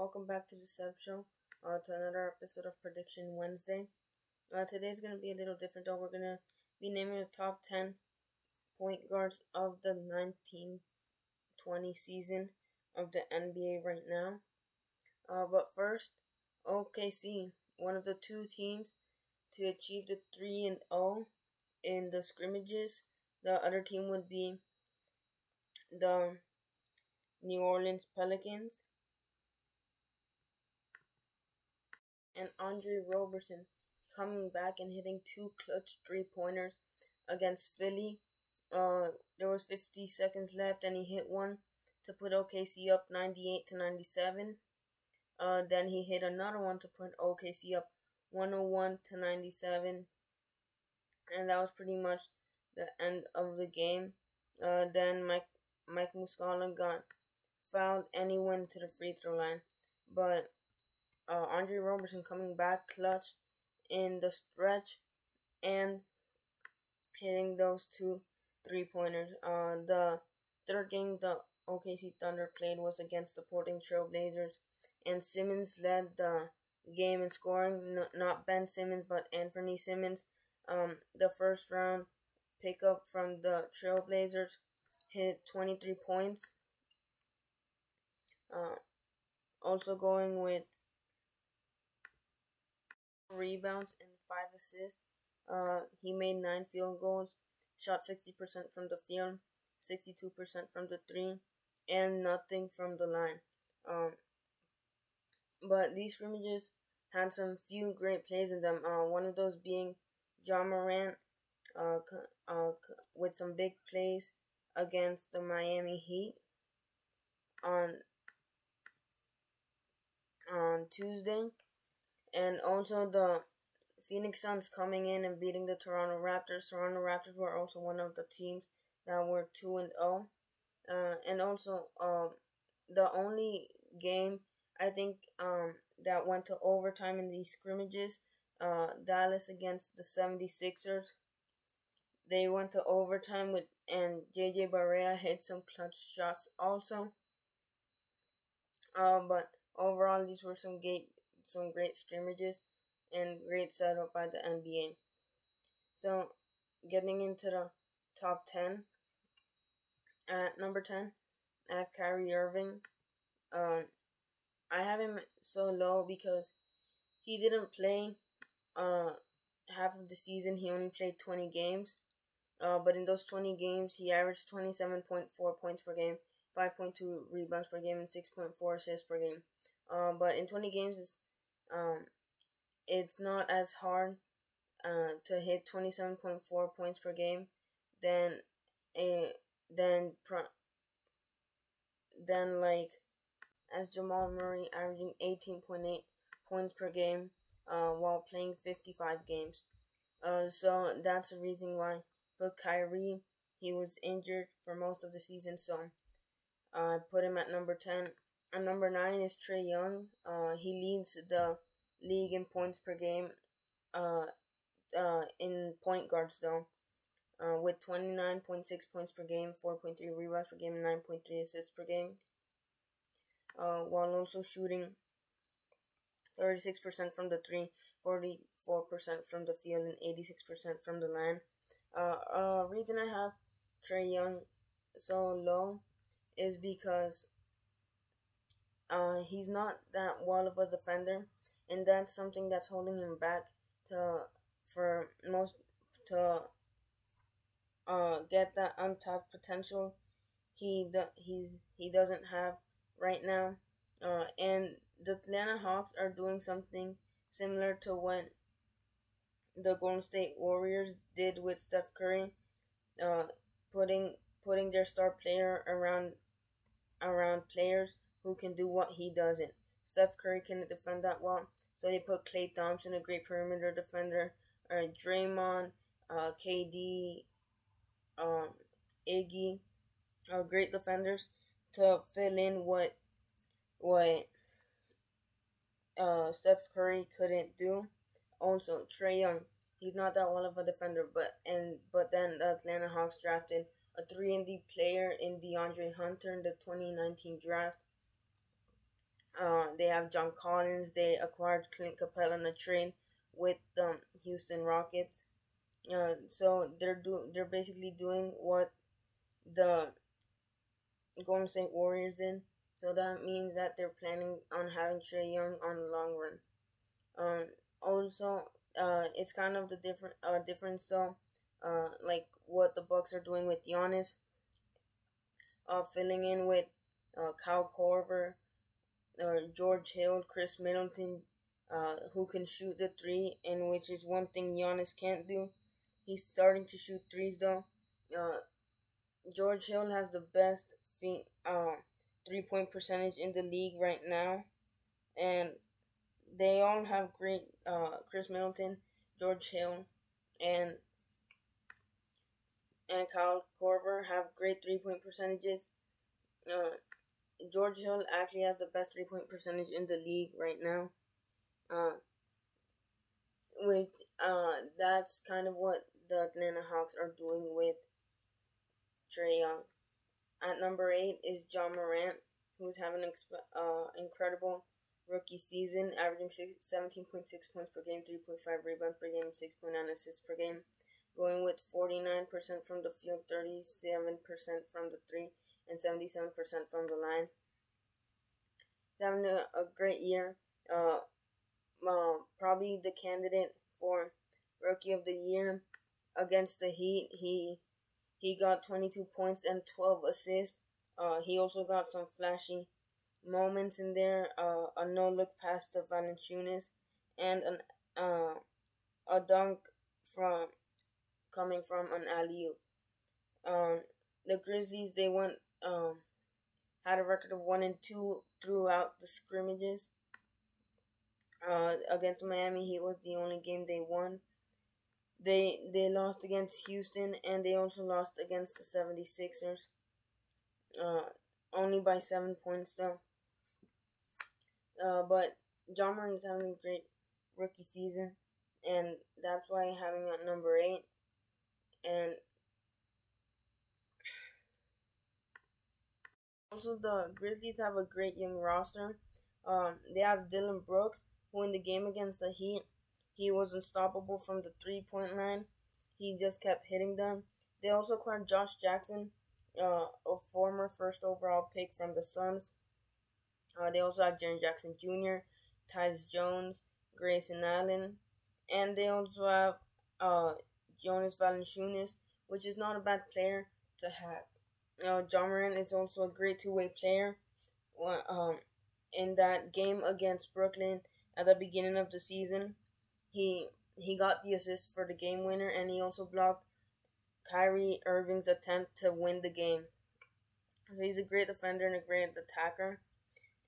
Welcome back to Show, uh, to another episode of Prediction Wednesday. Uh, today's going to be a little different though. We're going to be naming the top 10 point guards of the 1920 season of the NBA right now. Uh, but first, OKC, one of the two teams to achieve the 3 and 0 in the scrimmages. The other team would be the New Orleans Pelicans. And Andre Roberson coming back and hitting two clutch three pointers against Philly. Uh, there was 50 seconds left, and he hit one to put OKC up 98 to 97. Uh, then he hit another one to put OKC up 101 to 97, and that was pretty much the end of the game. Uh, then Mike Mike Muscala got fouled and he went to the free throw line, but uh, Andre Roberson coming back clutch in the stretch and hitting those two three pointers. Uh, the third game the OKC Thunder played was against the Portland Trail Blazers, and Simons led the game in scoring. N- not Ben Simmons, but Anthony Simons. Um, the first round pickup from the Trailblazers hit 23 points. Uh, also going with rebounds and five assists. Uh, he made nine field goals, shot 60% from the field, 62% from the three, and nothing from the line. Um, but these scrimmages had some few great plays in them. Uh, one of those being Ja Morant uh, uh, with some big plays against the Miami Heat on on Tuesday, and also the Phoenix Suns coming in and beating the Toronto Raptors. Toronto Raptors were also one of the teams that were two and zero, oh. uh, and also um, the only game I think um, that went to overtime in these scrimmages. Uh, Dallas against the 76ers. They went to overtime with and JJ Barea hit some clutch shots also. Uh, but overall, these were some great, some great scrimmages and great setup by the NBA. So, getting into the top 10. At number 10, I have Kyrie Irving. Uh, I have him so low because he didn't play uh, half of the season. He only played 20 games. Uh, but in those 20 games, he averaged 27.4 points per game, 5.2 rebounds per game, and 6.4 assists per game. Uh, but in 20 games, um, it's not as hard uh, to hit 27.4 points per game than a than pro, than like as Jamal Murray averaging 18.8 points per game uh, while playing 55 games. Uh, so that's the reason why. But Kyrie, he was injured for most of the season, so uh, I put him at number 10. And number 9 is Trae Young. Uh, he leads the league in points per game uh, uh, in point guards, though. Uh, with 29.6 points per game, 4.3 rebounds per game, and 9.3 assists per game uh, while also shooting 36% from the three, 44% from the field, and 86% from the line. Uh, uh, reason I have Trae Young so low is because uh, he's not that well of a defender, and that's something that's holding him back to for most to uh, get that untapped potential. He he's he doesn't have right now. Uh, and the Atlanta Hawks are doing something similar to what the Golden State Warriors did with Steph Curry, uh, putting putting their star player around around players who can do what he doesn't. Steph Curry can defend that well, so they put Klay Thompson, a great perimeter defender, or Draymond, uh, KD, um, Iggy, uh, great defenders to fill in what what uh, Steph Curry couldn't do. Also, Trae Young, he's not that well of a defender, but and but then the Atlanta Hawks drafted a three and D player in DeAndre Hunter in the 2019 draft. Uh, they have John Collins. They acquired Clint Capela in a trade with the Houston Rockets. Uh, so they're do they're basically doing what the Golden State Warriors did. So that means that they're planning on having Trae Young on the long run. Um, also, uh, it's kind of the different uh, difference though, uh, like what the Bucks are doing with Giannis, uh, filling in with uh, Kyle Korver, uh, George Hill, Khris Middleton, uh, who can shoot the three, and which is one thing Giannis can't do. He's starting to shoot threes though. Uh, George Hill has the best feet, uh, three point percentage in the league right now, and they all have great. Uh, Khris Middleton, George Hill, and and Kyle Korver have great three point percentages. Uh, George Hill actually has the best three point percentage in the league right now. Uh, with uh, that's kind of what the Atlanta Hawks are doing with Trae Young. At number eight is Ja Morant, who's having an exp- uh, incredible rookie season, averaging 17.6 points per game, 3.5 rebounds per game, 6.9 assists per game, going with 49% from the field, 37% from the three, and 77% from the line. He's having a, a great year. Uh, uh, probably the candidate for Rookie of the Year against the Heat. He he got 22 points and 12 assists. Uh, he also got some flashy moments in there. Uh, a no look pass to Valanciunas and an uh, a dunk from coming from an alley. Um, the Grizzlies they went um, had a record of one and two throughout the scrimmages. Uh, against Miami, he was the only game they won. They they lost against Houston and they also lost against the 76ers. Uh, only by seven points though. Uh, but Ja Morant is having a great rookie season, and that's why having at number eight. And also the Grizzlies have a great young roster. Um, they have Dillon Brooks, who in the game against the Heat, he was unstoppable from the three point line. He just kept hitting them. They also acquired Josh Jackson, uh, a former first overall pick from the Suns. Uh, they also have Jaren Jackson Jr., Tyus Jones, Grayson Allen, and they also have uh, Jonas Valanciunas, which is not a bad player to have. Uh, Ja Morant is also a great two-way player. Um, in that game against Brooklyn at the beginning of the season, he he got the assist for the game winner, and he also blocked Kyrie Irving's attempt to win the game. So he's a great defender and a great attacker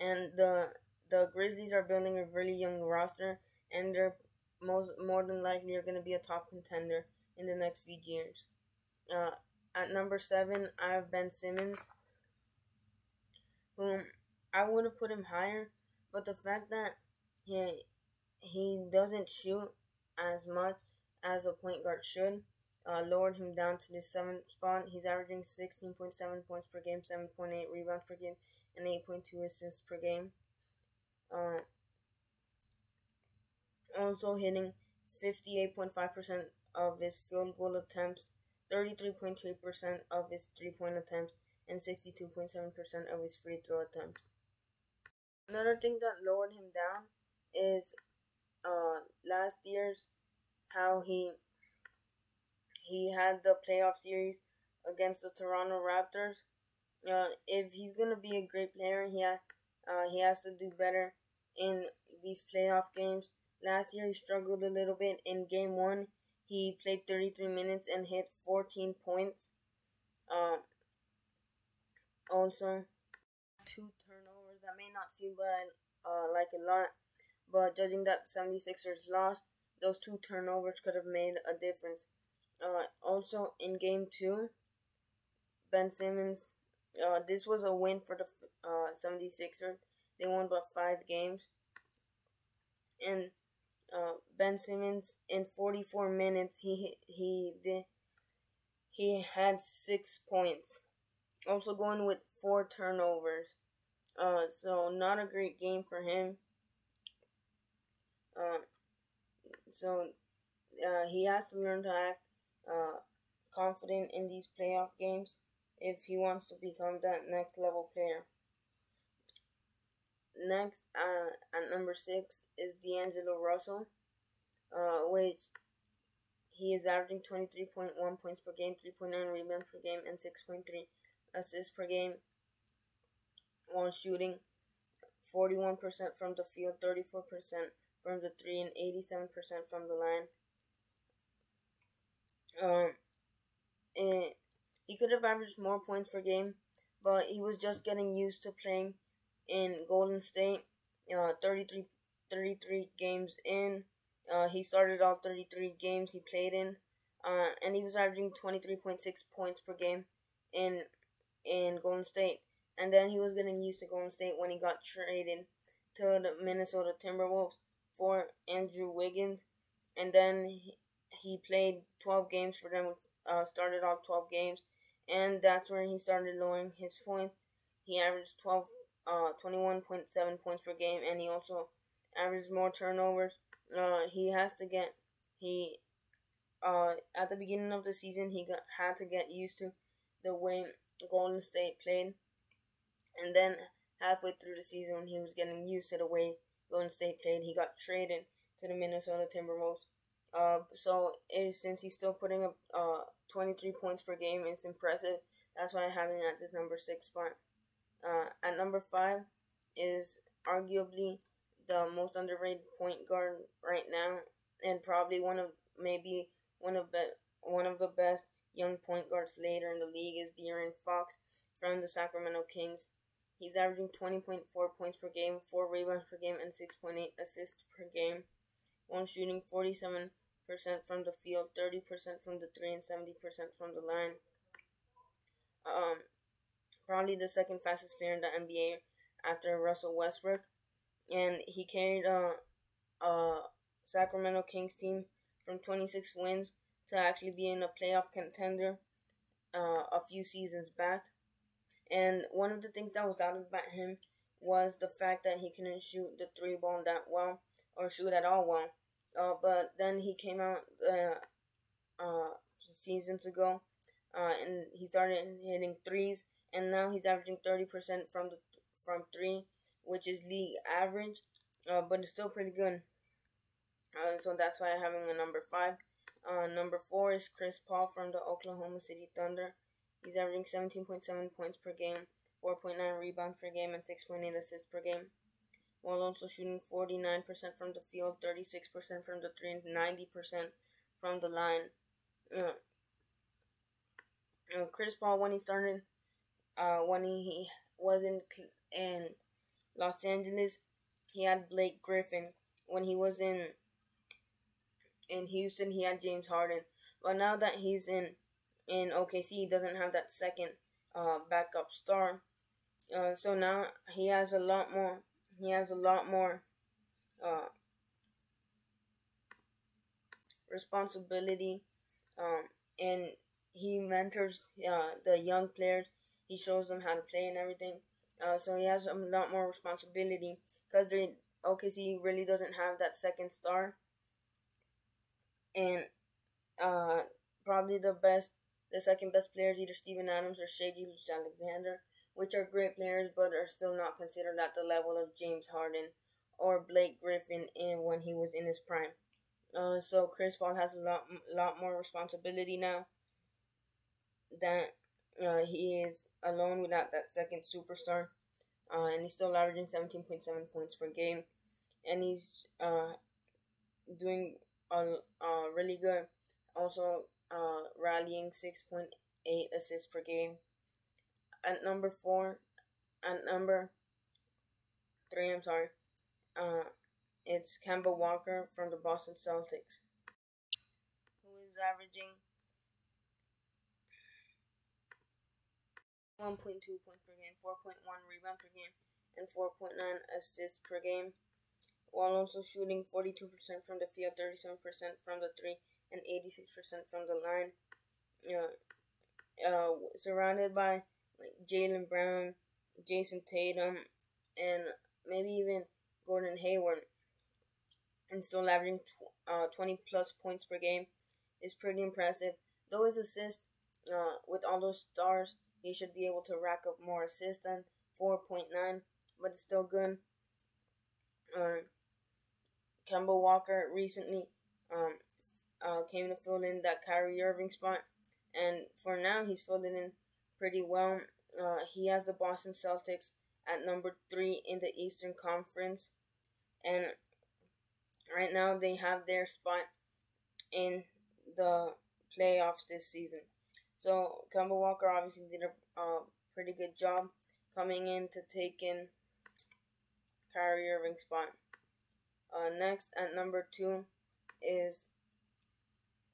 and the the Grizzlies are building a really young roster, and they're most more than likely are going to be a top contender in the next few years. Uh, at number seven, I have Ben Simmons, whom I would have put him higher, but the fact that he he doesn't shoot as much as a point guard should uh, lowered him down to the seventh spot. He's averaging 16.7 points per game, 7.8 rebounds per game, and 8.2 assists per game. Uh, also hitting 58.5% of his field goal attempts, 33.3% of his three point attempts, and 62.7% of his free throw attempts. Another thing that lowered him down is uh, last year's how he he had the playoff series against the Toronto Raptors uh, if he's gonna be a great player, he ha- uh, he has to do better in these playoff games. Last year he struggled a little bit in game one. He played 33 minutes and hit 14 points. Uh, also, two turnovers that may not seem like, uh, like a lot, but judging that 76ers lost, those two turnovers could have made a difference. Uh, also, in game two, Ben Simmons uh, this was a win for the uh, 76ers. They won by five games. And uh, Ben Simmons in 44 minutes he he did he had six points. Also going with four turnovers. Uh, so not a great game for him. Uh, so uh, he has to learn to act uh, confident in these playoff games if he wants to become that next level player. Next, uh, at number six is D'Angelo Russell, uh, which he is averaging 23.1 points per game, 3.9 rebounds per game, and 6.3 assists per game while shooting 41% from the field, 34% from the three, and 87% from the line. Um, and he could have averaged more points per game, but he was just getting used to playing in Golden State. Uh, 33, 33 games in. Uh, he started all 33 games he played in, uh, and he was averaging 23.6 points per game in in Golden State. And then he was getting used to Golden State when he got traded to the Minnesota Timberwolves for Andrew Wiggins, and then he, he played 12 games for them. Uh, started all 12 games, and that's when he started lowering his points. He averaged 12, uh, 21.7 points per game, and he also averages more turnovers. Uh, he has to get he uh at the beginning of the season he got had to get used to the way Golden State played, and then halfway through the season when he was getting used to the way Golden State played, he got traded to the Minnesota Timberwolves. Uh, so since he's still putting up uh 23 points per game, it's impressive. That's why I have him at this number six spot. Uh, at number five is arguably the most underrated point guard right now, and probably one of maybe one of the one of the best young point guards later in the league is De'Aaron Fox from the Sacramento Kings. He's averaging 20.4 points per game, 4 rebounds per game, and 6.8 assists per game, while shooting 47% from the field, 30% from the 3, and 70% from the line. Um, probably the second fastest player in the NBA after Russell Westbrook. And he carried a, a Sacramento Kings team from 26 wins to actually being a playoff contender uh, a few seasons back. And one of the things that was doubted about him was the fact that he couldn't shoot the three ball that well or shoot at all well. Uh, but then he came out uh, uh, seasons ago uh, and he started hitting threes, and now he's averaging 30% from the from three, which is league average, uh, but it's still pretty good. Uh, so that's why I have him at number five. Uh, number four is Chris Paul from the Oklahoma City Thunder. He's averaging 17.7 points per game, 4.9 rebounds per game, and 6.8 assists per game, while also shooting 49% from the field, 36% from the three, and 90% from the line. Uh, uh, Chris Paul, when he started, uh, when he, was in in Los Angeles, he had Blake Griffin. When he was in in Houston, he had James Harden. But now that he's in in OKC, he doesn't have that second uh, backup star. Uh, so now he has a lot more. He has a lot more uh, responsibility, um, and he mentors uh, the young players. He shows them how to play and everything. Uh, so he has a lot more responsibility because the OKC really doesn't have that second star. And uh, probably the best, the second best players either Steven Adams or Shaggy Gilgeous-Alexander, which are great players but are still not considered at the level of James Harden or Blake Griffin in when he was in his prime. Uh, so Chris Paul has a lot, lot more responsibility now that uh, he is alone without that second superstar, uh, and he's still averaging 17.7 points per game, and he's uh, doing uh, really good. Also, uh, rallying 6.8 assists per game. At number four, at number three, I'm sorry, uh, it's Kemba Walker from the Boston Celtics, who is averaging 1.2 points per game, 4.1 rebounds per game, and 4.9 assists per game, while also shooting 42% from the field, 37% from the three, and 86% from the line. Uh, uh, surrounded by like Jaylen Brown, Jayson Tatum, and maybe even Gordon Hayward, and still averaging tw- uh, 20 plus points per game is pretty impressive. Though his assist uh, with all those stars, he should be able to rack up more assists than 4.9, but it's still good. Uh, Kemba Walker recently um, uh, came to fill in that Kyrie Irving spot, and for now he's filled in pretty well. Uh, he has the Boston Celtics at number three in the Eastern Conference, and right now they have their spot in the playoffs this season. So Kemba Walker obviously did a uh, pretty good job coming in to take in Kyrie Irving's spot. Uh, next at number two is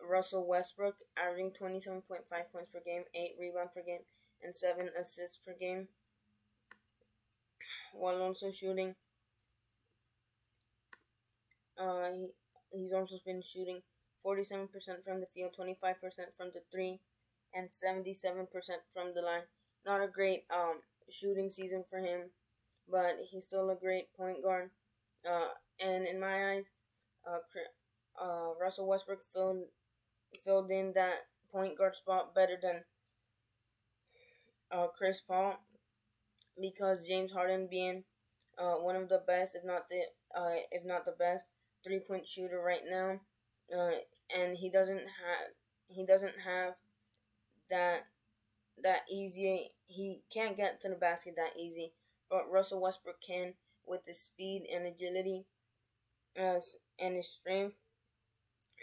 Russell Westbrook, averaging 27.5 points per game, 8 rebounds per game, and 7 assists per game, while also shooting. Uh, he, he's also been shooting 47% from the field, 25% from the three, and 77% from the line. Not a great um, shooting season for him, but he's still a great point guard. Uh, and in my eyes, uh, uh, Russell Westbrook filled filled in that point guard spot better than uh, Chris Paul because James Harden being uh, one of the best, if not the uh, if not the best three point shooter right now, uh, and he doesn't have he doesn't have that that easy. He can't get to the basket that easy, but Russell Westbrook can with his speed and agility, uh, and his strength.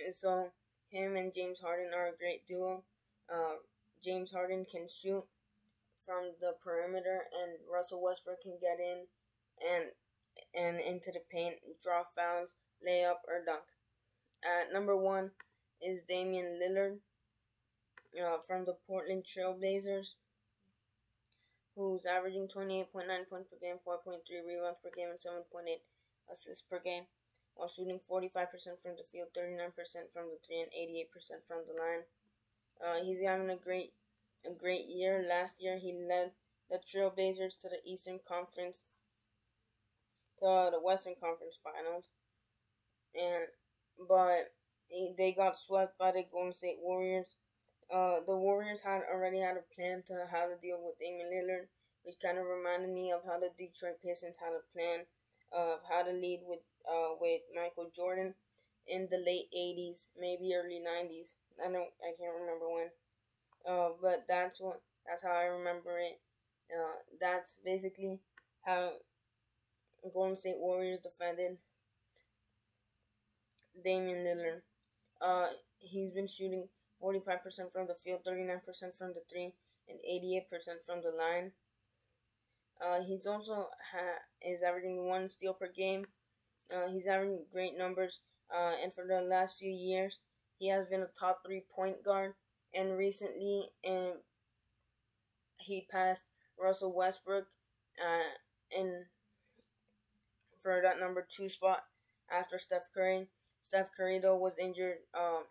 And so him and James Harden are a great duo. Uh, James Harden can shoot from the perimeter, and Russell Westbrook can get in and and into the paint, draw fouls, layup, or dunk. At number one is Damian Lillard uh, from the Portland Trailblazers, who's averaging 28.9 points per game, 4.3 rebounds per game, and 7.8 assists per game, while shooting 45% from the field, 39% from the three, and 88% from the line. Uh, he's having a great, a great year. Last year, he led the Trailblazers to the Eastern Conference, to the Western Conference Finals, and but they got swept by the Golden State Warriors. Uh, the Warriors had already had a plan to how to deal with Damian Lillard, which kind of reminded me of how the Detroit Pistons had a plan of how to lead with uh, with Michael Jordan in the late '80s, maybe early '90s. I don't, I can't remember when. Uh, but that's what that's how I remember it. Uh, that's basically how Golden State Warriors defended Damian Lillard. Uh, he's been shooting 45% from the field, 39% from the three, and 88% from the line. Uh, he's also ha- is averaging one steal per game. Uh, he's averaging great numbers, uh, and for the last few years, he has been a top three point guard. And recently, um, he passed Russell Westbrook, uh, in for that number two spot after Steph Curry. Steph Curry though was injured um,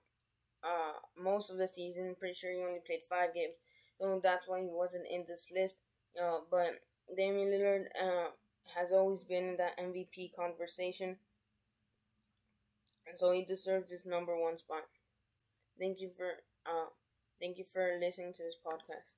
uh, most of the season. Pretty sure he only played five games, so that's why he wasn't in this list. Uh, but Damian Lillard uh, has always been in that MVP conversation, and so he deserves this number one spot. Thank you for uh, thank you for listening to this podcast.